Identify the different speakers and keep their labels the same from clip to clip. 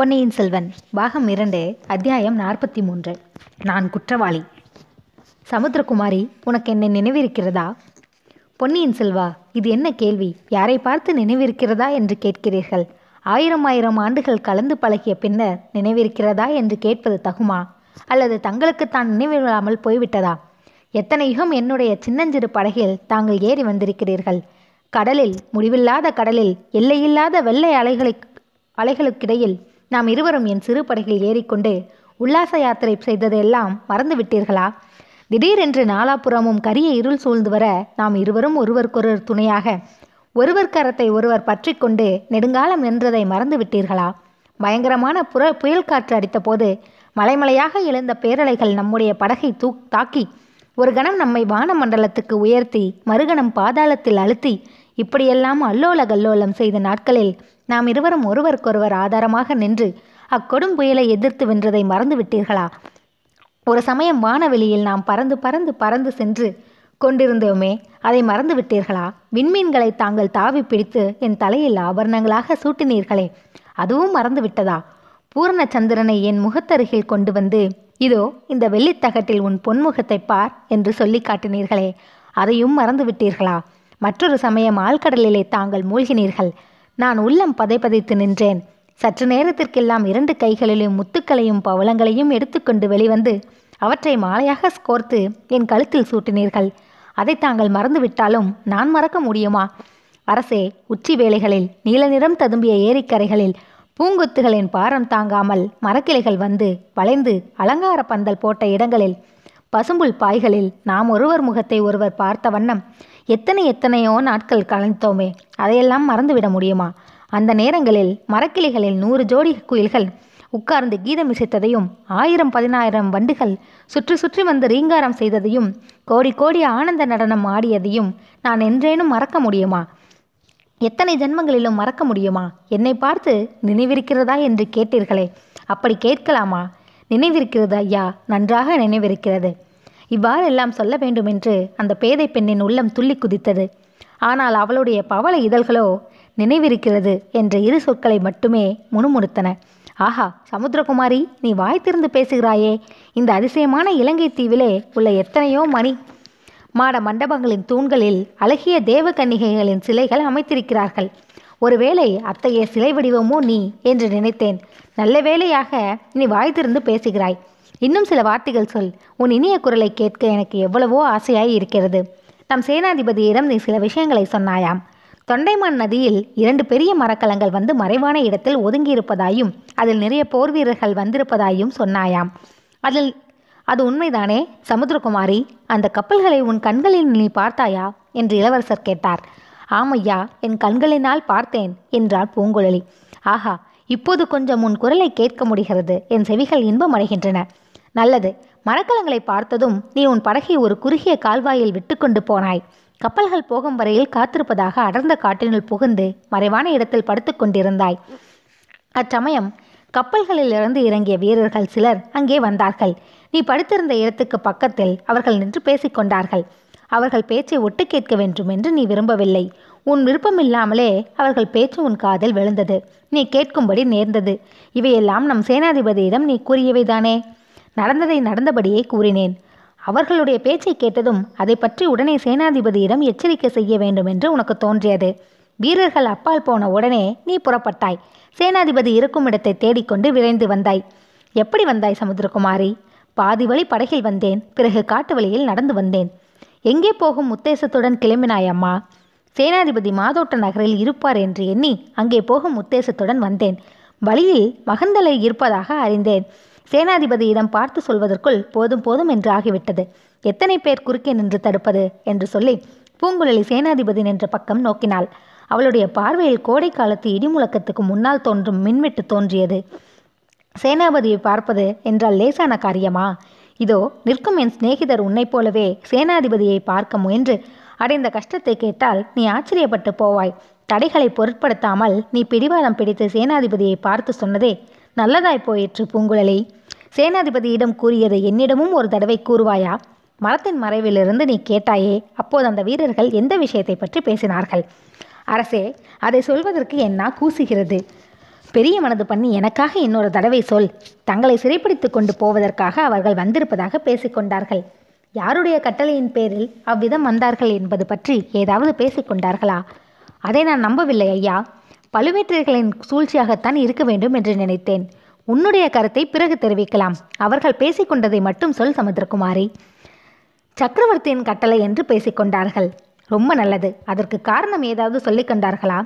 Speaker 1: பொன்னியின் செல்வன் பாகம் இரண்டு அத்தியாயம் நாற்பத்தி மூன்று நான் குற்றவாளி. சமுத்திரகுமாரி உனக்கு என்னை நினைவிருக்கிறதா? பொன்னியின் செல்வா இது என்ன கேள்வி? யாரை பார்த்து நினைவிருக்கிறதா என்று கேட்கிறீர்கள்? ஆயிரம் ஆயிரம் ஆண்டுகள் கலந்து பழகிய பின்னர் நினைவிருக்கிறதா என்று கேட்பது தகுமா? அல்லது தங்களுக்கு தான் நினைவில்லாமல் போய்விட்டதா? எத்தனை யுகம் என்னுடைய சின்னஞ்சிறு படகில் தாங்கள் ஏறி வந்திருக்கிறீர்கள்? கடலில் முடிவில்லாத கடலில் எல்லையில்லாத வெள்ளை அலைகளை அலைகளுக்கிடையில் நாம் இருவரும் என் சிறு படகில் ஏறிக்கொண்டு உல்லாச யாத்திரை செய்ததெல்லாம் மறந்துவிட்டீர்களா? திடீரென்று நாலாபுறமும் கரிய இருள் சூழ்ந்து வர நாம் இருவரும் ஒருவருக்கொருவர் துணையாக ஒருவர் கரத்தை ஒருவர் பற்றி கொண்டு நெடுங்காலம் நின்றதை மறந்து விட்டீர்களா பயங்கரமான புற புயல் காற்று அடித்தபோது மலைமலையாக எழுந்த பேரலைகள் நம்முடைய படகை தூ தாக்கி ஒரு கணம் நம்மை வானமண்டலத்துக்கு உயர்த்தி மறுகணம் பாதாளத்தில் அழுத்தி இப்படியெல்லாம் அல்லோல கல்லோலம் செய்த நாட்களில் நாம் இருவரும் ஒருவருக்கொருவர் ஆதாரமாக நின்று அக்கொடும் புயலை எதிர்த்து வென்றதை மறந்து விட்டீர்களா ஒரு சமயம் வானவெளியில் நாம் பறந்து பறந்து பறந்து சென்று கொண்டிருந்தோமே அதை மறந்து விட்டீர்களா விண்மீன்களை தாங்கள் தாவி பிடித்து என் தலையில் ஆபரணங்களாக சூட்டினீர்களே அதுவும் மறந்து விட்டதா பூரண சந்திரனை என் முகத்தருகில் கொண்டு வந்து இதோ இந்த வெள்ளித்தகட்டில் உன் பொன்முகத்தை பார் என்று சொல்லி காட்டினீர்களே அதையும் மறந்து விட்டீர்களா மற்றொரு சமயம் ஆழ்கடலிலே தாங்கள் மூழ்கினீர்கள் நான் உள்ளம் பதைப்பதைத்து நின்றேன். சற்று நேரத்திற்கெல்லாம் இரண்டு கைகளிலும் முத்துக்களையும் பவளங்களையும் எடுத்துக்கொண்டு வெளிவந்து அவற்றை மாலையாக கோர்த்து என் கழுத்தில் சூட்டினீர்கள். அதை தாங்கள் மறந்துவிட்டாலும் நான் மறக்க முடியுமா? அரசே உச்சி வேளைகளில் நீல நிறம் ததும்பிய ஏரிக்கரைகளில் பூங்கொத்துகளின் பாரம் தாங்காமல் மரக்கிளைகள் வந்து வளைந்து அலங்கார பந்தல் போட்ட இடங்களில் பசும்புல் பாய்களில் நாம் ஒருவர் முகத்தை ஒருவர் பார்த்த வண்ணம் எத்தனை எத்தனையோ நாட்கள் கலைத்தோமே அதையெல்லாம் மறந்துவிட முடியுமா? அந்த நேரங்களில் மரக்கிளிகளில் நூறு ஜோடி குயில்கள் உட்கார்ந்து கீதம் இசைத்ததையும் ஆயிரம் பதினாயிரம் வண்டுகள் சுற்றி சுற்றி வந்து ரீங்காரம் செய்ததையும் கோடி கோடி ஆனந்த நடனம் ஆடியதையும் நான் என்றேனும் மறக்க முடியுமா? எத்தனை ஜென்மங்களிலும் மறக்க முடியுமா? என்னை பார்த்து நினைவிருக்கிறதா என்று கேட்டீர்களே. அப்படி கேட்கலாமா? நினைவிருக்கிறது? ஐயா நன்றாக நினைவிருக்கிறது. இவ்வாறெல்லாம் சொல்ல வேண்டுமென்று அந்த பேதை பெண்ணின் உள்ளம் துள்ளி குதித்தது. ஆனால் அவளுடைய பவள இதழ்களோ நினைவிருக்கிறது என்ற இரு சொற்களை மட்டுமே முணுமுணுத்தன. ஆஹா சமுத்திரகுமாரி நீ வாய் திறந்து பேசுகிறாயே. இந்த அதிசயமான இலங்கை தீவிலே உள்ள எத்தனையோ மணி மாட மண்டபங்களின் தூண்களில் அழகிய தேவகன்னிகைகளின் சிலைகள் அமைத்திருக்கிறார்கள். ஒருவேளை அத்தகைய சிலை வடிவமோ நீ என்று நினைத்தேன். நல்ல வேளையாக நீ வாய் திறந்து பேசுகிறாய். இன்னும் சில வார்த்தைகள் சொல். உன் இனிய குரலை கேட்க எனக்கு எவ்வளவோ ஆசையாய் இருக்கிறது. நம் சேனாதிபதியிடம் நீ சில விஷயங்களை சொன்னாயாம். தொண்டைமான் நதியில் இரண்டு பெரிய மரக்கலங்கள் வந்து மறைவான இடத்தில் ஒதுங்கியிருப்பதாயும் அதில் நிறைய போர் வீரர்கள் வந்திருப்பதாயும் சொன்னாயாம். அதில் அது உண்மைதானே? சமுத்திரகுமாரி அந்த கப்பல்களை உன் கண்களில் நீ பார்த்தாயா? என்று இளவரசர் கேட்டார். ஆமையா என் கண்களினால் பார்த்தேன் என்றார் பூங்குழலி. ஆஹா இப்போது கொஞ்சம் உன் குரலை கேட்க முடிகிறது. என் செவிகள் இன்பம் அடைகின்றன நல்லது. மரக்கலங்களை பார்த்ததும் நீ உன் படகை ஒரு குறுகிய கால்வாயில் விட்டுக்கொண்டு போனாய். கப்பல்கள் போகும் வரையில் காத்திருப்பதாக அடர்ந்த காட்டினுள் புகுந்து மறைவான இடத்தில் படுத்துக்கொண்டிருந்தாய் அச்சமயம் கப்பல்களிலிருந்து இறங்கிய வீரர்கள் சிலர் அங்கே வந்தார்கள். நீ படுத்திருந்த இடத்துக்கு பக்கத்தில் அவர்கள் நின்று பேசிக்கொண்டார்கள் அவர்கள் பேச்சை ஒட்டு கேட்க வேண்டும் என்று நீ விரும்பவில்லை. உன் விருப்பமில்லாமலே அவர்கள் பேச்சு உன் காதில் விழுந்தது. நீ கேட்கும்படி நேர்ந்தது. இவையெல்லாம் நம் சேனாதிபதியிடம் நீ கூறியவைதானே? நடந்ததை நடந்தபடியே கூறினேன். அவர்களுடைய பேச்சை கேட்டதும் அதை பற்றி உடனே சேனாதிபதியிடம் எச்சரிக்கை செய்ய வேண்டும் என்று உனக்கு தோன்றியது. வீரர்கள் அப்பால் போன உடனே நீ புறப்பட்டாய். சேனாதிபதி இருக்கும் இடத்தை தேடிக்கொண்டு விரைந்து வந்தாய். எப்படி வந்தாய் சமுத்திரகுமாரி? பாதி வழி படகில் வந்தேன். பிறகு காட்டு வழியில் நடந்து வந்தேன். எங்கே போகும் உத்தேசத்துடன் கிளம்பினாய் அம்மா? சேனாதிபதி மாதோட்ட நகரில் இருப்பார் என்று எண்ணி அங்கே போகும் உத்தேசத்துடன் வந்தேன். வழியில் மகந்தலை இருப்பதாக அறிந்தேன். சேனாதிபதியிடம் பார்த்து சொல்வதற்குள் போதும் போதும் என்று ஆகிவிட்டது. எத்தனை பேர் குறுக்கே நின்று தடுப்பது என்று சொல்லி பூங்குழலி சேனாதிபதி நின்ற பக்கம் நோக்கினாள். அவளுடைய பார்வையில் கோடை காலத்து இடிமுழக்கத்துக்கு முன்னால் தோன்றும் மின்வெட்டு தோன்றியது. சேனாபதியை பார்ப்பது என்றால் லேசான காரியமா? இதோ நிற்கும் என் சிநேகிதர் உன்னைப் போலவே சேனாதிபதியை பார்க்க முயன்று அடைந்த கஷ்டத்தை கேட்டால் நீ ஆச்சரியப்பட்டு போவாய். தடைகளை பொருட்படுத்தாமல் நீ பிடிவாதம் பிடித்து சேனாதிபதியை பார்த்து சொன்னதே நல்லதாய் போயிற்று பூங்குழலி. சேனாதிபதியிடம் கூறியதை என்னிடமும் ஒரு தடவை கூறுவாயா? மரத்தின் மறைவிலிருந்து நீ கேட்டாயே அப்போது அந்த வீரர்கள் எந்த விஷயத்தை பற்றி பேசினார்கள்? அரசே அதை சொல்வதற்கு என்னா கூசுகிறது. பெரிய மனது பண்ணி எனக்காக இன்னொரு தடவை சொல். தங்களை சிறைப்பிடித்து கொண்டு போவதற்காக அவர்கள் வந்திருப்பதாக பேசிக்கொண்டார்கள் யாருடைய கட்டளையின் பேரில் அவ்விதம் வந்தார்கள் என்பது பற்றி ஏதாவது பேசிக்கொண்டார்களா அதை நான் நம்பவில்லை ஐயா. பழுவேற்றையர்களின் சூழ்ச்சியாகத்தான் இருக்க வேண்டும் என்று நினைத்தேன். உன்னுடைய கருத்தை பிறகு தெரிவிக்கலாம். அவர்கள் பேசிக்கொண்டதை மட்டும் சொல் சமுத்திரகுமாரி. சக்கரவர்த்தியின் கட்டளை என்று பேசிக்கொண்டார்கள். ரொம்ப நல்லது. அதற்கு காரணம் ஏதாவது சொல்லிக் கொண்டார்களா?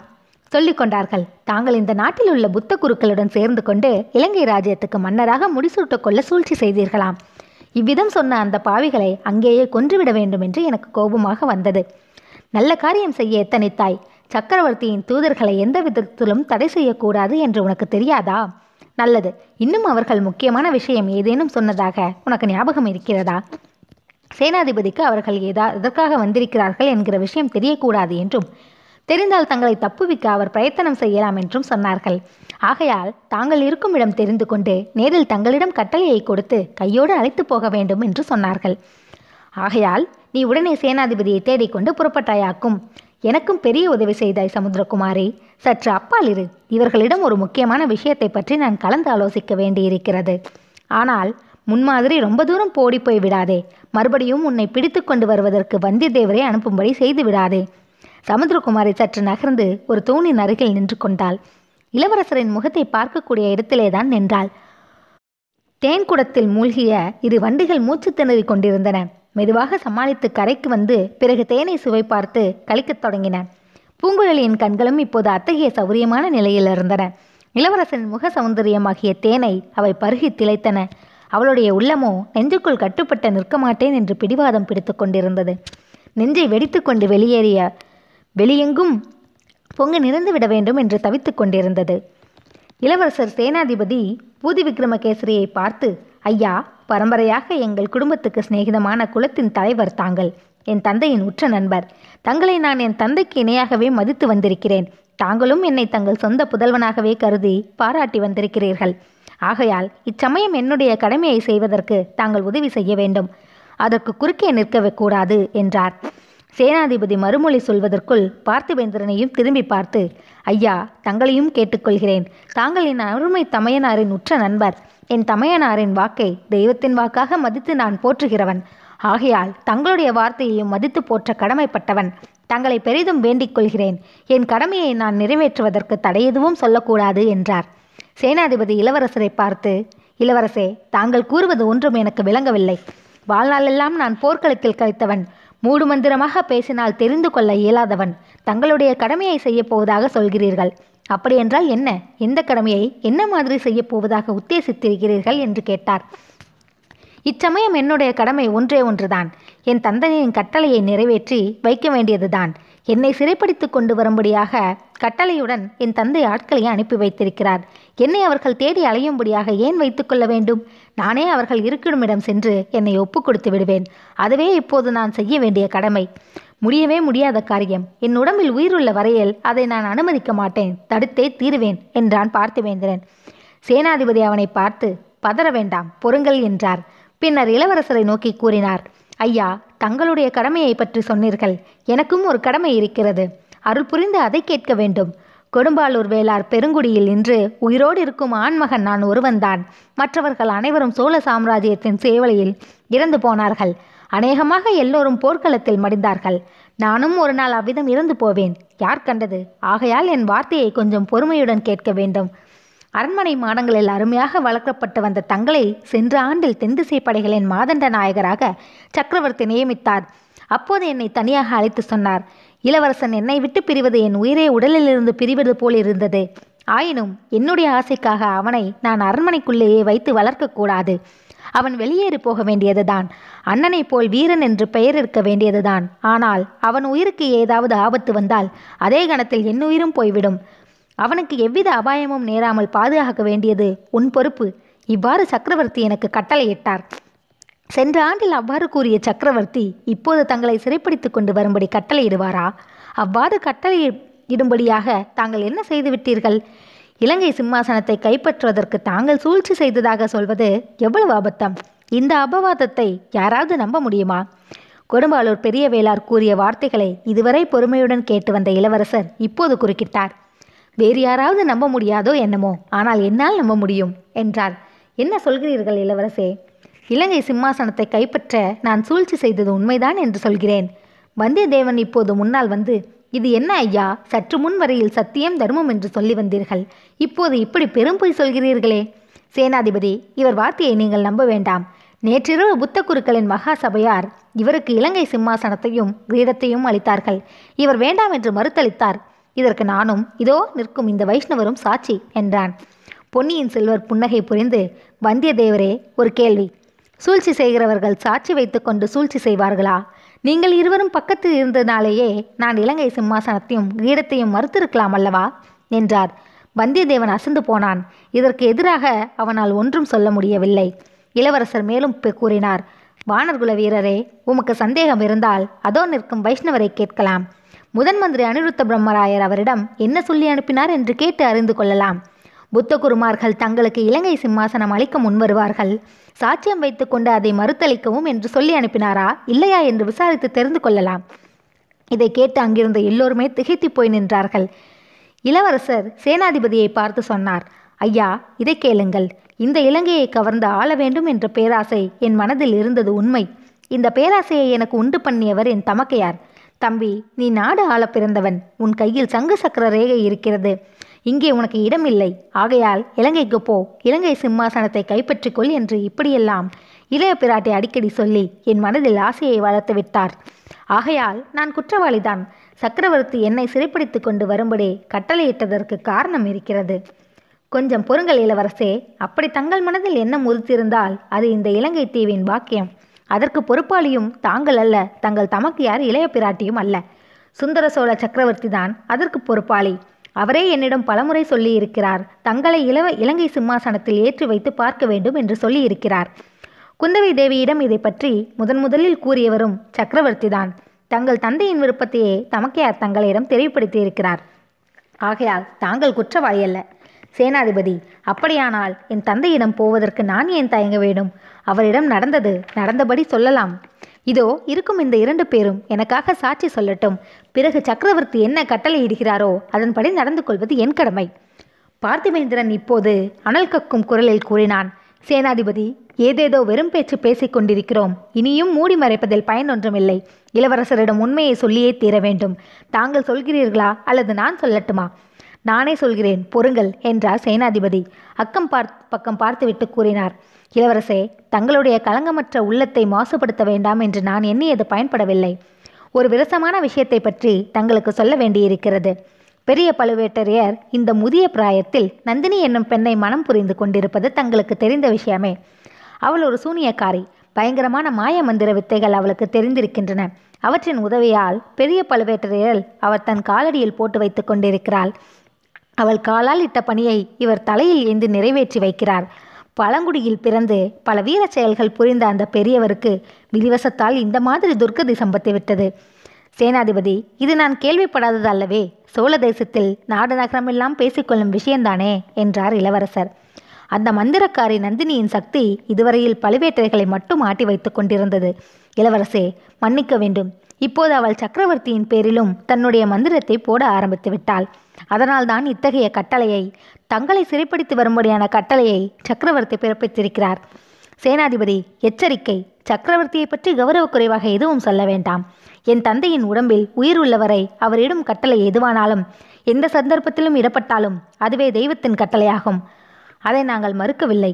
Speaker 1: சொல்லிக் கொண்டார்கள். தாங்கள் இந்த நாட்டில் உள்ள புத்த குருக்களுடன் சேர்ந்து கொண்டு இலங்கை ராஜ்யத்துக்கு மன்னராக முடிசூட்டக் கொள்ள சூழ்ச்சி செய்தீர்களாம். இவ்விதம் சொன்ன அந்த பாவிகளை அங்கேயே கொன்றுவிட வேண்டும் என்று எனக்கு கோபமாக வந்தது. நல்ல காரியம் செய்ய எத்தனித்தாய்? சக்கரவர்த்தியின் தூதர்களை எந்த விதத்திலும் தடை செய்யக்கூடாது என்று உனக்கு தெரியாதா? நல்லது. இன்னும் அவர்கள் முக்கியமான விஷயம் ஏதேனும் சொன்னதாக உனக்கு ஞாபகம் இருக்கிறதா? சேனாதிபதிக்கு அவர்கள் ஏதா எதற்காக வந்திருக்கிறார்கள் என்கிற விஷயம் தெரியக்கூடாது என்றும் தெரிந்தால் தங்களை தப்புவிக்க அவர் பிரயத்தனம் செய்யலாம் என்றும் சொன்னார்கள். ஆகையால் தாங்கள் இருக்கும் இடம் தெரிந்து கொண்டு நேரில் தங்களிடம் கட்டளையை கொடுத்து கையோடு அழைத்து போக வேண்டும் என்று சொன்னார்கள். ஆகையால் நீ உடனே சேனாதிபதியை தேடிக்கொண்டு புறப்பட்டாயாக்கும். எனக்கும் பெரிய உதவி செய்தாய் சமுத்திரகுமாரி. சற்று அப்பால் இரு. இவர்களிடம் ஒரு முக்கியமான விஷயத்தை பற்றி நான் கலந்து ஆலோசிக்க வேண்டியிருக்கிறது. ஆனால் முன்மாதிரி ரொம்ப தூரம் போடி போய் விடாதே. மறுபடியும் உன்னை பிடித்து கொண்டு வருவதற்கு வந்தியத்தேவரை அனுப்பும்படி செய்து விடாதே. சமுத்திரகுமாரி சற்று நகர்ந்து ஒரு தூணின் அருகில் நின்று கொண்டாள். இளவரசரின் முகத்தை பார்க்கக்கூடிய இடத்திலேதான் நின்றாள். தேன்குடத்தில் மூழ்கிய இரு வண்டிகள் மூச்சு திணறிக் கொண்டிருந்தன. மெதுவாக சமாளித்து கரைக்கு வந்து பிறகு தேனை சுவை பார்த்து கழிக்கத் தொடங்கின. பூங்குழலியின் கண்களும் இப்போது அத்தகைய சௌரியமான நிலையில் இருந்தன. இளவரசனின் முக சௌந்தரியமாகிய தேனை அவை பருகி திளைத்தன. அவளுடைய உள்ளமோ நெஞ்சுக்குள் கட்டுப்பட்ட நிற்க மாட்டேன் என்று பிடிவாதம் பிடித்து கொண்டிருந்தது. நெஞ்சை வெடித்துக்கொண்டு வெளியேறிய வெளியெங்கும் பொங்கு நிறைந்து விட வேண்டும் என்று தவித்துக் கொண்டிருந்தது. இளவரசர் சேனாதிபதி பூதி விக்ரமகேசரியை பார்த்து ஐயா பரம்பரையாக எங்கள் குடும்பத்துக்கு சிநேகிதமான குலத்தின் தலைவர் தாங்கள். என் தந்தையின் உற்ற நண்பர். தங்களை நான் என் தந்தைக்கு இணையாகவே மதித்து வந்திருக்கிறேன். தாங்களும் என்னை தங்கள் சொந்த புதல்வனாகவே கருதி பாராட்டி வந்திருக்கிறீர்கள். ஆகையால் இச்சமயம் என்னுடைய கடமையை செய்வதற்கு தாங்கள் உதவி செய்ய வேண்டும். அதற்கு குறுக்கே நிற்கவே கூடாது என்றார். சேனாதிபதி மறுமொழி சொல்வதற்குள் பார்த்திபேந்திரனையும் திரும்பி பார்த்து ஐயா தங்களையும் கேட்டுக்கொள்கிறேன். தாங்கள் என் அருமை தமையனாரின் உற்ற நண்பர். என் தமையனாரின் வாக்கை தெய்வத்தின் வாக்காக மதித்து நான் போற்றுகிறவன். ஆகையால் தங்களுடைய வார்த்தையையும் மதித்து போற்ற கடமைப்பட்டவன். தங்களை பெரிதும் வேண்டிக் கொள்கிறேன். என் கடமையை நான் நிறைவேற்றுவதற்கு தடை எதுவும் சொல்லக்கூடாது என்றார். சேனாதிபதி இளவரசரை பார்த்து இளவரசே தாங்கள் கூறுவது ஒன்றும் எனக்கு விளங்கவில்லை. வாழ்நாளெல்லாம் நான் போர்க்களத்தில் கழித்தவன். மூடுமந்திரமாக பேசினால் தெரிந்து கொள்ள இயலாதவன். தங்களுடைய கடமையை செய்யப் போவதாக சொல்கிறீர்கள். அப்படியென்றால் என்ன? எந்த கடமையை என்ன மாதிரி செய்யப் போவதாக உத்தேசித்திருக்கிறீர்கள்? என்று கேட்டார். இச்சமயம் என்னுடைய கடமை ஒன்றே ஒன்றுதான். என் தந்தையின் கட்டளையை நிறைவேற்றி வைக்க வேண்டியதுதான். என்னை சிறைப்பிடித்து கொண்டு வரும்படியாக கட்டளையுடன் என் தந்தை ஆட்களை அனுப்பி வைத்திருக்கிறார். என்னை அவர்கள் தேடி அலையும்படியாக ஏன் வைத்துக்கொள்ள வேண்டும்? நானே அவர்கள் இருக்குமிடம் சென்று என்னை ஒப்புக் கொடுத்து விடுவேன். அதுவே இப்போது நான் செய்ய வேண்டிய கடமை. முடியவே முடியாத காரியம். என் உடம்பில் உயிருள்ள வரையில் அதை நான் அனுமதிக்க மாட்டேன். தடுத்தே தீருவேன் என்றான் பார்த்திவேந்திரன். சேனாதிபதி அவனை பார்த்து பதற வேண்டாம் பொறுங்கள் என்றார். பின்னர் இளவரசரை நோக்கி கூறினார் ஐயா தங்களுடைய கடமையை பற்றி சொன்னீர்கள். எனக்கும் ஒரு கடமை இருக்கிறது. அருள் புரிந்து அதை கேட்க வேண்டும். கொடும்பாலூர் வேளார் பெருங்குடியில் இன்று உயிரோடு இருக்கும் ஆண்மகன் நான் ஒருவன்தான். மற்றவர்கள் அனைவரும் சோழ சாம்ராஜ்யத்தின் சேவலையில் இறந்து போனார்கள். அநேகமாக எல்லோரும் போர்க்களத்தில் மடிந்தார்கள். நானும் ஒரு நாள் அவ்விதம் இறந்து போவேன். யார் கண்டது? ஆகையால் என் வார்த்தையை கொஞ்சம் பொறுமையுடன் கேட்க வேண்டும். அரண்மனை மாடங்களில் அருமையாக வளர்க்கப்பட்டு வந்த தங்களை சென்ற ஆண்டில் தென்திசை படைகளின் மாதண்ட நாயகராக சக்கரவர்த்தி நியமித்தார். அப்போது என்னை தனியாக அழைத்து சொன்னார். இளவரசன் என்னை விட்டு பிரிவது என் உயிரை உடலிலிருந்து பிரிவது போல் இருந்தது. ஆயினும் என்னுடைய ஆசைக்காக அவனை நான் அரண்மனைக்குள்ளேயே வைத்து வளர்க்கக்கூடாது அவன் வெளியேறி போக வேண்டியதுதான். அண்ணனைப் போல் வீரன் என்று பெயர் இருக்க வேண்டியதுதான். ஆனால் அவன் உயிருக்கு ஏதாவது ஆபத்து வந்தால் அதே கணத்தில் என் உயிரும் போய்விடும். அவனுக்கு எவ்வித அபாயமும் நேராமல் பாதுகாக்க வேண்டியது உன் பொறுப்பு. இவ்வாறு சக்கரவர்த்தி எனக்கு கட்டளையிட்டார். சென்ற ஆண்டில் அவ்வாறு கூறிய சக்கரவர்த்தி இப்போது தங்களை சிறைப்பிடித்துக் கொண்டு வரும்படி கட்டளையிடுவாரா? அவ்வாறு கட்டளையிடும்படியாக தாங்கள் என்ன செய்துவிட்டீர்கள் இலங்கை சிம்மாசனத்தை கைப்பற்றுவதற்கு தாங்கள் சூழ்ச்சி செய்ததாக சொல்வது எவ்வளவு அபத்தம்? இந்த அபவாதத்தை யாராவது நம்ப முடியுமா? கொடும்பாலூர் பெரிய வேளார் கூறிய வார்த்தைகளை இதுவரை பொறுமையுடன் கேட்டு வந்த இளவரசர் இப்போது குறுக்கிட்டார். வேறு யாராவது நம்ப முடியாதோ என்னமோ? ஆனால் என்னால் நம்ப முடியும் என்றார் என்ன சொல்கிறீர்கள் இளவரசே? இலங்கை சிம்மாசனத்தை கைப்பற்ற நான் சூழ்ச்சி செய்தது உண்மைதான் என்று சொல்கிறேன். வந்தியத்தேவன் இப்போது முன்னால் வந்து இது என்ன ஐயா? சற்று முன் வரையில் சத்தியம் தர்மம் என்று சொல்லி வந்தீர்கள். இப்போது இப்படி பெரும் பொய் சொல்கிறீர்களே. சேனாதிபதி இவர் வார்த்தையை நீங்கள் நம்ப வேண்டாம். நேற்றிரவு புத்த குருக்களின் மகா சபையார் இவருக்கு இலங்கை சிம்மாசனத்தையும் கிரீடத்தையும் அளித்தார்கள். இவர் வேண்டாம் என்று மறுத்தளித்தார். இதற்கு நானும் இதோ நிற்கும் இந்த வைஷ்ணவரும் சாட்சி என்றான். பொன்னியின் செல்வர் புன்னகை புரிந்து வந்தியத்தேவரே ஒரு கேள்வி. சூழ்ச்சி செய்கிறவர்கள் சாட்சி வைத்துக்கொண்டு சூழ்ச்சி செய்வார்களா? நீங்கள் இருவரும் பக்கத்தில் இருந்ததினாலேயே நான் இலங்கை சிம்மாசனத்தையும் கிரீடத்தையும் மறுத்திருக்கலாம் அல்லவா? என்றார். வந்தியத்தேவன் அசந்து போனான். இதற்கு எதிராக அவனால் ஒன்றும் சொல்ல முடியவில்லை. இளவரசர் மேலும் கூறினார் வானர்குல வீரரே உமக்கு சந்தேகம் இருந்தால் அதோ நிற்கும் வைஷ்ணவரை கேட்கலாம். முதன் மந்திரி அனிருத்த பிரம்மராயர் அவரிடம் என்ன சொல்லி அனுப்பினார் என்று கேட்டு அறிந்து கொள்ளலாம். புத்த குருமார்கள் தங்களுக்கு இலங்கை சிம்மாசனம் அளிக்க முன்வருவார்கள். சாட்சியம் வைத்துக்கொண்டு அதை மறுத்தளிக்கவும் என்று சொல்லி அனுப்பினாரா இல்லையா என்று விசாரித்து தெரிந்து கொள்ளலாம். இதை கேட்டு அங்கிருந்த எல்லோருமே திகைத்து போய் நின்றார்கள். இளவரசர் சேனாதிபதியை பார்த்து சொன்னார் ஐயா இதை கேளுங்கள். இந்த இலங்கையை கவர்ந்து ஆள வேண்டும் என்ற பேராசை என் மனதில் இருந்தது உண்மை. இந்த பேராசையை எனக்கு உண்டு பண்ணியவர் என் தமக்கையார். தம்பி நீ நாடு ஆள பிறந்தவன். உன் கையில் சங்கு சக்கர ரேகை இருக்கிறது. இங்கே உனக்கு இடமில்லை. ஆகையால் இலங்கைக்கு போ. இலங்கை சிம்மாசனத்தை கைப்பற்றிக்கொள் என்று இப்படியெல்லாம் இளைய பிராட்டி அடிக்கடி சொல்லி என் மனதில் ஆசையை வளர்த்து விட்டார். ஆகையால் நான் குற்றவாளிதான். சக்கரவர்த்தி என்னை சிறைப்பிடித்து கொண்டு வரும்படி கட்டளையிட்டதற்கு காரணம் இருக்கிறது. கொஞ்சம் பொறுங்கள் இளவரசே. அப்படி தங்கள் மனதில் எண்ணம் உறுத்திருந்தால் அது இந்த இலங்கை தீவின் பாக்கியம். அதற்கு பொறுப்பாளியும் தாங்கள் அல்ல தங்கள் தமக்கையார் இளைய பிராட்டியும் அல்ல. சுந்தர சோழ சக்கரவர்த்தி தான் அதற்கு பொறுப்பாளி. அவரே என்னிடம் பலமுறை சொல்லியிருக்கிறார் தங்களை இளவ இலங்கை சிம்மாசனத்தில் ஏற்றி வைத்து பார்க்க வேண்டும் என்று சொல்லியிருக்கிறார். குந்தவை தேவியிடம் இதை பற்றி முதன் முதலில் கூறியவரும் சக்கரவர்த்திதான் தங்கள் தந்தையின் விருப்பத்தையே தமக்கையார் தங்களிடம் தெரியப்படுத்தியிருக்கிறார் ஆகையால் தாங்கள் குற்றவாளி அல்ல. சேனாதிபதி அப்படியானால் என் தந்தையிடம் போவதற்கு நான் ஏன் தயங்க வேண்டும்? அவரிடம் நடந்தது நடந்தபடி சொல்லலாம். இதோ இருக்கும் இந்த இரண்டு பேரும் எனக்காக சாட்சி சொல்லட்டும். பிறகு சக்கரவர்த்தி என்ன கட்டளையிடுகிறாரோ அதன்படி நடந்து கொள்வது என் கடமை. பார்த்திவேந்திரன் இப்போது அனல் கக்கும் குரலில் கூறினான் சேனாதிபதி ஏதேதோ வெறும் பேச்சு பேசிக் கொண்டிருக்கிறோம். இனியும் மூடி மறைப்பதில் பயன் ஒன்றுமில்லை. இளவரசரிடம் உண்மையை சொல்லியே தீர வேண்டும். தாங்கள் சொல்கிறீர்களா அல்லது நான் சொல்லட்டுமா? நானே சொல்கிறேன் பொறுங்கள் என்றார் சேனாதிபதி. அக்கம் பார் பக்கம் பார்த்துவிட்டு கூறினார். இளவரசே தங்களுடைய களங்கமற்ற உள்ளத்தை மாசுபடுத்த வேண்டாம் என்று நான் எண்ணியது பயன்படவில்லை. ஒரு விரசமான விஷயத்தை பற்றி தங்களுக்கு சொல்ல வேண்டியிருக்கிறது. பெரிய பழுவேட்டரையர் இந்த முதிய பிராயத்தில் நந்தினி என்னும் பெண்ணை மனம் புரிந்து கொண்டிருப்பது தங்களுக்கு தெரிந்த விஷயமே. அவள் ஒரு சூனியக்காரி. பயங்கரமான மாய மந்திர வித்தைகள் அவளுக்கு தெரிந்திருக்கின்றன. அவற்றின் உதவியால் பெரிய பழுவேட்டரையர் அவர் தன் காலடியில் போட்டு வைத்துக் கொண்டிருக்கிறாள். அவள் காலால் இட்ட பணியை இவர் தலையில் ஏந்தி நிறைவேற்றி வைக்கிறார். பழங்குடியில் பிறந்து பல வீர செயல்கள் புரிந்த அந்த பெரியவருக்கு விதிவசத்தால் இந்த மாதிரி துர்க்கதி சம்பத்து விட்டது. சேனாதிபதி இது நான் கேள்விப்படாதது அல்லவே சோழ தேசத்தில் நாடு நகரமெல்லாம் பேசிக்கொள்ளும் விஷயந்தானே என்றார் இளவரசர். அந்த மந்திரக்காரி நந்தினியின் சக்தி இதுவரையில் பழுவேட்டரைகளை மட்டும் ஆட்டி வைத்துக் கொண்டிருந்தது. இளவரசே மன்னிக்க வேண்டும். இப்போது அவள் சக்கரவர்த்தியின் பேரிலும் தன்னுடைய மந்திரத்தை போட ஆரம்பித்து விட்டாள். அதனால்தான் இத்தகைய கட்டளையை தங்களை சிறைப்பிடித்து வரும்படியான கட்டளையை சக்கரவர்த்தி பிறப்பித்திருக்கிறார். சேனாதிபதி எச்சரிக்கை சக்கரவர்த்தியை பற்றி கௌரவ குறைவாக எதுவும் சொல்ல வேண்டாம். என் தந்தையின் உடம்பில் உயிர் உள்ளவரை அவரிடம் கட்டளை எதுவானாலும் எந்த சந்தர்ப்பத்திலும் இடப்பட்டாலும் அதுவே தெய்வத்தின் கட்டளையாகும். அதை நாங்கள் மறுக்கவில்லை.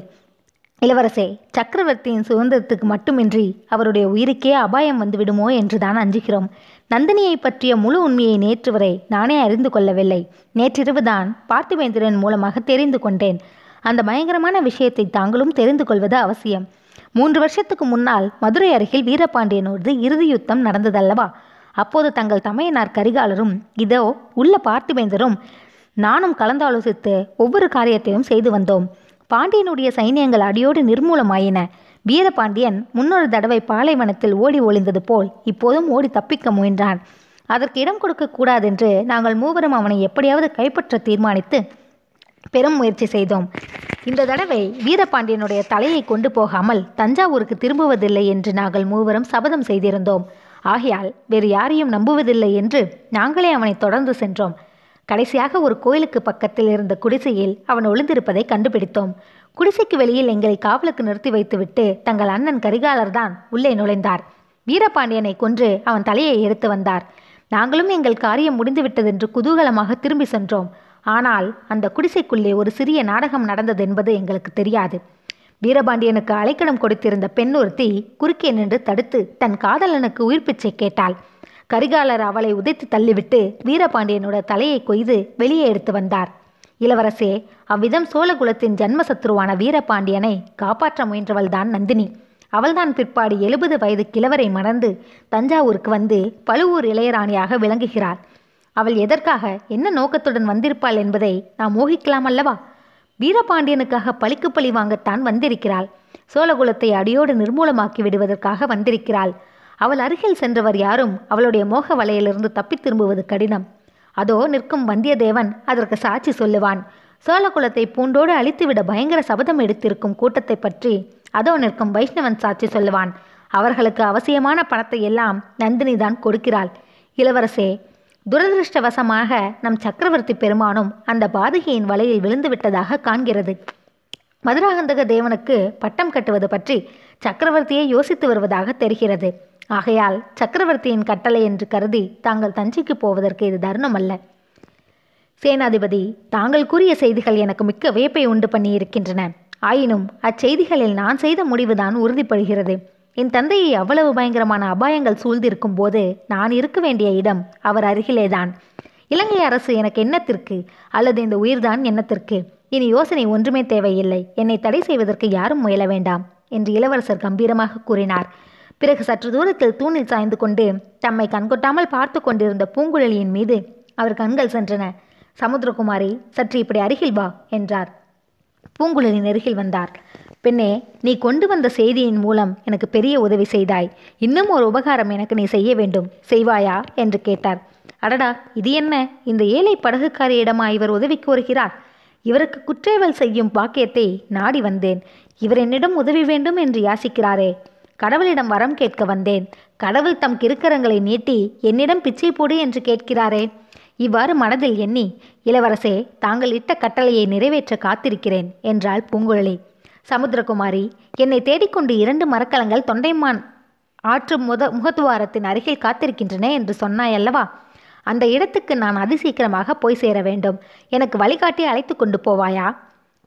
Speaker 1: இளவரசே சக்கரவர்த்தியின் சுதந்திரத்துக்கு மட்டுமின்றி அவருடைய உயிருக்கே அபாயம் வந்துவிடுமோ என்றுதான் அஞ்சுகிறோம். நந்தினியை பற்றிய முழு உண்மையை நேற்று வரை நானே அறிந்து கொள்ளவில்லை. நேற்றிரவுதான் பார்த்திவேந்திரன் மூலமாக தெரிந்து கொண்டேன். அந்த பயங்கரமான விஷயத்தை தாங்களும் தெரிந்து கொள்வது அவசியம். மூன்று வருஷத்துக்கு முன்னால் மதுரை அருகில் வீரபாண்டியனோடு இறுதி யுத்தம் நடந்ததல்லவா? அப்போது தங்கள் தமையனார் கரிகாலரும் இதோ உள்ள பார்த்திவேந்தரும் நானும் கலந்தாலோசித்து ஒவ்வொரு காரியத்தையும் செய்து வந்தோம். பாண்டியனுடைய சைனியங்கள் அடியோடு நிர்மூலமாயின. வீரபாண்டியன் முன்னொரு தடவை பாலைவனத்தில் ஓடி ஒளிந்தது போல் இப்போதும் ஓடி தப்பிக்க முயன்றான். அதற்கு இடம் கொடுக்க கூடாதென்று நாங்கள் மூவரும் அவனை எப்படியாவது கைப்பற்ற தீர்மானித்து பெரும் முயற்சி செய்தோம். இந்த தடவை வீரபாண்டியனுடைய தலையை கொண்டு போகாமல் தஞ்சாவூருக்கு திரும்புவதில்லை என்று நாங்கள் மூவரும் சபதம் செய்திருந்தோம். ஆகையால் வேறு யாரையும் நம்புவதில்லை என்று நாங்களே அவனை தொடர்ந்து சென்றோம். கடைசியாக ஒரு கோயிலுக்கு பக்கத்தில் இருந்த குடிசையில் அவன் ஒளிந்திருப்பதை கண்டுபிடித்தோம். குடிசைக்கு வெளியில் எங்களை காவலுக்கு நிறுத்தி வைத்துவிட்டு தங்கள் அண்ணன் கரிகாலர் தான் உள்ளே நுழைந்தார். வீரபாண்டியனை கொன்று அவன் தலையை எடுத்து வந்தார். நாங்களும் எங்கள் காரியம் முடிந்துவிட்டதென்று குதூகலமாக திரும்பி சென்றோம். ஆனால் அந்த குடிசைக்குள்ளே ஒரு சிறிய நாடகம் நடந்தது என்பது எங்களுக்கு தெரியாது. வீரபாண்டியனுக்கு அலைக்கடம் கொடுத்திருந்த பெண் ஒருத்தி குறுக்கே நின்று தடுத்து தன் காதலனுக்கு உயிர் பிச்சை கேட்டாள். கரிகாலர் அவளை உதைத்து தள்ளிவிட்டு வீரபாண்டியனோட தலையை கொய்து வெளியே எடுத்து வந்தார். இளவரசே அவ்விதம் சோழகுலத்தின் ஜன்மசத்ருவான வீரபாண்டியனை காப்பாற்ற முயன்றவள்தான் நந்தினி. அவள்தான் பிற்பாடு எழுபது வயது கிழவரை மணந்து தஞ்சாவூருக்கு வந்து பழுவூர் இளையராணியாக விளங்குகிறாள். அவள் எதற்காக என்ன நோக்கத்துடன் வந்திருப்பாள் என்பதை நாம் ஊகிக்கலாம் அல்லவா? வீரபாண்டியனுக்காக பழிக்கு பழி வாங்கத்தான் வந்திருக்கிறாள். சோழகுலத்தை அடியோடு நிர்மூலமாக்கி விடுவதற்காக வந்திருக்கிறாள். அவள் அருகில் சென்றவர் யாரும் அவளுடைய மோக வலையிலிருந்து தப்பித் திரும்புவது கடினம். அதோ நிற்கும் வந்தியத்தேவன் அதற்கு சாட்சி சொல்லுவான். சோழகுலத்தை பூண்டோடு அழித்துவிட பயங்கர சபதம் எடுத்திருக்கும் கூட்டத்தை பற்றி அதோ நிற்கும் வைஷ்ணவன் சாட்சி சொல்லுவான். அவர்களுக்கு அவசியமான பணத்தை எல்லாம் நந்தினி தான் கொடுக்கிறாள். இளவரசே துரதிருஷ்டவசமாக நம் சக்கரவர்த்தி பெருமானும் அந்த பாதகியின் வலையில் விழுந்து விட்டதாக காண்கிறது. மதுராகந்தக தேவனுக்கு பட்டம் கட்டுவது பற்றி சக்கரவர்த்தியை யோசித்து வருவதாக தெரிகிறது. ஆகையால் சக்கரவர்த்தியின் கட்டளை என்று கருதி தாங்கள் தஞ்சைக்கு போவதற்கு இது தருணம் அல்ல சேனாதிபதி தாங்கள் கூறிய செய்திகள் எனக்கு மிக்க வியப்பை உண்டு பண்ணியிருக்கின்றன. ஆயினும் அச்செய்திகளில் நான் செய்த முடிவுதான் உறுதிப்படுகிறது. என் தந்தையை அவ்வளவு பயங்கரமான அபாயங்கள் சூழ்ந்திருக்கும் போது நான் இருக்க வேண்டிய இடம் அவர் அருகிலேதான். இலங்கை அரசு எனக்கு என்னத்திற்கு? அல்லது இந்த உயிர்தான் என்னத்திற்கு? இனி யோசனை ஒன்றுமே தேவையில்லை. என்னை தடை செய்வதற்கு யாரும் முயல வேண்டாம் என்று இளவரசர் கம்பீரமாக கூறினார். பிறகு சற்று தூரத்தில் தூணில் சாய்ந்து கொண்டு தம்மை கண்கொட்டாமல் பார்த்து கொண்டிருந்த பூங்குழலியின் மீது அவர் கண்கள் சென்றன. சமுத்திரகுமாரி சற்று இப்படி அருகில் வா என்றார். பூங்குழலி நெருகில் வந்தார். பெண்ணே நீ கொண்டு வந்த செய்தியின் மூலம் எனக்கு பெரிய உதவி செய்தாய். இன்னும் ஒரு உபகாரம் எனக்கு நீ செய்ய வேண்டும். செய்வாயா? என்று கேட்டார். அடடா இது என்ன? இந்த ஏழை படகுக்காரியிடமா இவர் உதவி கோருகிறார்? இவருக்கு குற்றேவல் செய்யும் பாக்கியத்தை நாடி வந்தேன். இவர் என்னிடம் உதவி வேண்டும் என்று யாசிக்கிறாரே. கடவுளிடம் வரம் கேட்க வந்தேன். கடவுள் தம் கிருக்கரங்களை நீட்டி என்னிடம் பிச்சை போடு என்று கேட்கிறாரே. இவ்வாறு மனதில் எண்ணி இளவரசே தாங்கள் இட்ட கட்டளையை நிறைவேற்ற காத்திருக்கிறேன் என்றாள் பூங்குழலி. சமுத்திரகுமாரி என்னை தேடிக்கொண்டு இரண்டு மரக்கலங்கள் தொண்டைமான் ஆற்று முத முகத்துவாரத்தின் அருகில் காத்திருக்கின்றன என்று சொன்னாய் அல்லவா? அந்த இடத்துக்கு நான் அதிசீக்கிரமாக போய் சேர வேண்டும். எனக்கு வழிகாட்டி அழைத்து கொண்டு போவாயா?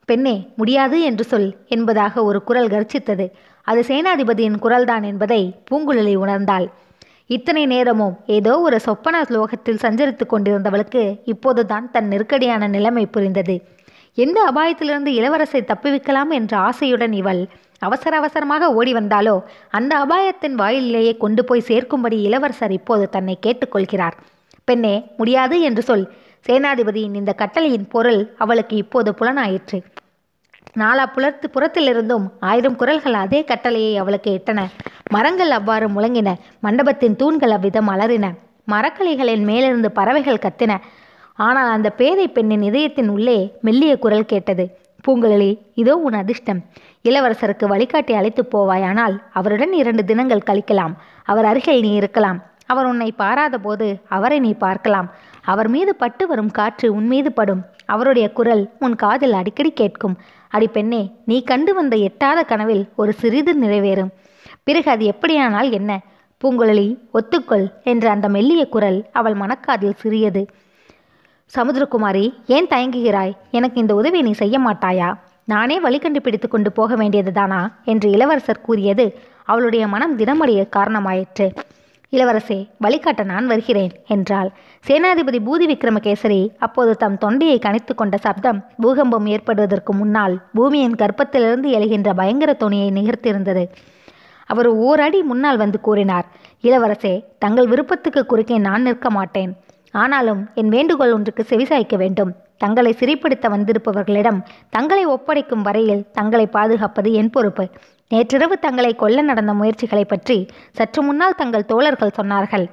Speaker 1: பெண்ணே முடியாது என்று சொல் என்பதாக ஒரு குரல் கர்ச்சித்தது. அது சேனாதிபதியின் குரல்தான் என்பதை பூங்குழலி உணர்ந்தாள். இத்தனை நேரமும் ஏதோ ஒரு சொப்பன லோகத்தில் சஞ்சரித்து கொண்டிருந்தவளுக்கு இப்போதுதான் தன் நெருக்கடியான நிலைமை புரிந்தது. எந்த அபாயத்திலிருந்து இளவரசை தப்புவிக்கலாம் என்ற ஆசையுடன் இவள் அவசர அவசரமாக ஓடி வந்தாலோ அந்த அபாயத்தின் வாயிலேயே கொண்டு போய் சேர்க்கும்படி இளவரசர் இப்போது தன்னை கேட்டுக்கொள்கிறார் பெண்ணே முடியாது என்று சொல். சேனாதிபதியின் இந்த கட்டளையின் பொருள் அவளுக்கு இப்போது புலனாயிற்று. நாலா புலர்த்து புறத்திலிருந்தும் ஆயிரம் குரல்கள் அதே கட்டளையை அவளுக்கு எட்டன மரங்கள் அவ்வாறு முழங்கின. மண்டபத்தின் தூண்கள் அவ்விதம் அலறின. மரக்கலைகளின் மேலிருந்து பறவைகள் கத்தின. ஆனால் அந்த பேதை பெண்ணின் இதயத்தின் உள்ளே மெல்லிய குரல் கேட்டது. பூங்குழலி இதோ உன் அதிர்ஷ்டம். இளவரசருக்கு வழிகாட்டி அழைத்து போவாயானால் அவருடன் இரண்டு தினங்கள் கழிக்கலாம். அவர் அருகில் நீ இருக்கலாம். அவர் உன்னை பாராத போது அவரை நீ பார்க்கலாம். அவர் மீது பட்டு வரும் காற்று உன் மீது படும். அவருடைய குரல் உன் காதில் அடிக்கடி கேட்கும். அடி பெண்ணே நீ கண்டு வந்த எட்டாத கனவில் ஒரு சிறிது நிறைவேறும். பிறகு அது எப்படியானால் என்ன? பூங்குழலி ஒத்துக்கொள் என்ற அந்த மெல்லிய குரல் அவள் மனக்காதில் சிறியது. சமுத்திரகுமாரி ஏன் தயங்குகிறாய்? எனக்கு இந்த உதவி நீ செய்ய மாட்டாயா? நானே வழி கண்டுபிடித்து கொண்டு போக வேண்டியதுதானா? என்று இளவரசர் கூறியது அவளுடைய மனம் தினமடைய காரணமாயிற்று. இளவரசே வழிகாட்ட நான் வருகிறேன் என்றாள். சேனாதிபதி பூதி விக்ரமகேசரி அப்போது தம் தொண்டையை கணித்து கொண்ட சப்தம் பூகம்பம் ஏற்படுவதற்கு முன்னால் பூமியின் கர்ப்பத்திலிருந்து எழுகின்ற பயங்கர துணியை நிகழ்த்தியிருந்தது. அவர் ஓரடி முன்னால் வந்து கூறினார் இளவரசே தங்கள் விருப்பத்துக்கு குறுக்கே நான் நிற்க மாட்டேன். ஆனாலும் என் வேண்டுகோள் ஒன்றுக்கு செவிசாய்க்க வேண்டும். தங்களை சிறைப்படுத்த வந்திருப்பவர்களிடம் தங்களை ஒப்படைக்கும் வரையில் தங்களை பாதுகாப்பது என் பொறுப்பு. நேற்றிரவு தங்களை கொல்ல நடந்த முயற்சிகளை பற்றி சற்று முன்னால் தங்கள் தோழர்கள் சொன்னார்கள்.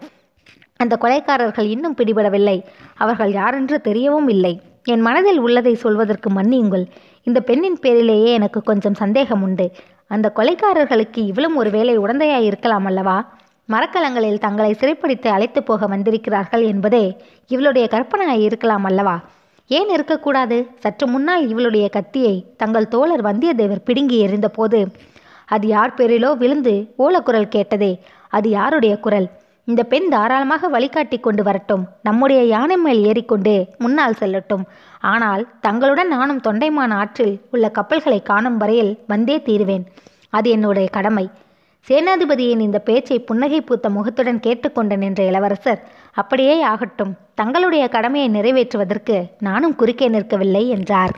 Speaker 1: அந்த கொலைக்காரர்கள் இன்னும் பிடிபடவில்லை. அவர்கள் யாரென்று தெரியவும் இல்லை. என் மனதில் உள்ளதை சொல்வதற்கு மன்னியுங்கள். இந்த பெண்ணின் பேரிலேயே எனக்கு கொஞ்சம் சந்தேகம் உண்டு. அந்த கொலைக்காரர்களுக்கு இவ்வளவு ஒரு வேளை உடந்தையாய் இருக்கலாம் அல்லவா? மரக்கலங்களில் தங்களை சிறைப்பிடித்து அழைத்து போக வந்திருக்கிறார்கள் என்பதே இவளுடைய கற்பனையாய் இருக்கலாம் அல்லவா? ஏன் இருக்கக்கூடாது சற்று முன்னால் இவளுடைய கத்தியை தங்கள் தோழர் வந்தியத்தேவர் பிடுங்கி எறிந்தபோது அது யார் பேரிலோ? விழுந்து ஓலக்குரல் கேட்டதே அது யாருடைய குரல்? இந்த பெண் தாராளமாக வழிகாட்டி கொண்டு வரட்டும். நம்முடைய யானை மேல் ஏறிக்கொண்டு முன்னால் செல்லட்டும். ஆனால் தங்களுடன் நானும் தொண்டைமான் ஆற்றில் உள்ள கப்பல்களை காணும் வரையில் வந்தே தீருவேன். அது என்னுடைய கடமை. சேனாதிபதியின் இந்த பேச்சை புன்னகை பூத்த முகத்துடன் கேட்டுக்கொண்ட நின்ற இளவரசர் அப்படியே ஆகட்டும் தங்களுடைய கடமையை நிறைவேற்றுவதற்கு நானும் குறுக்கே நிற்கவில்லை என்றார்.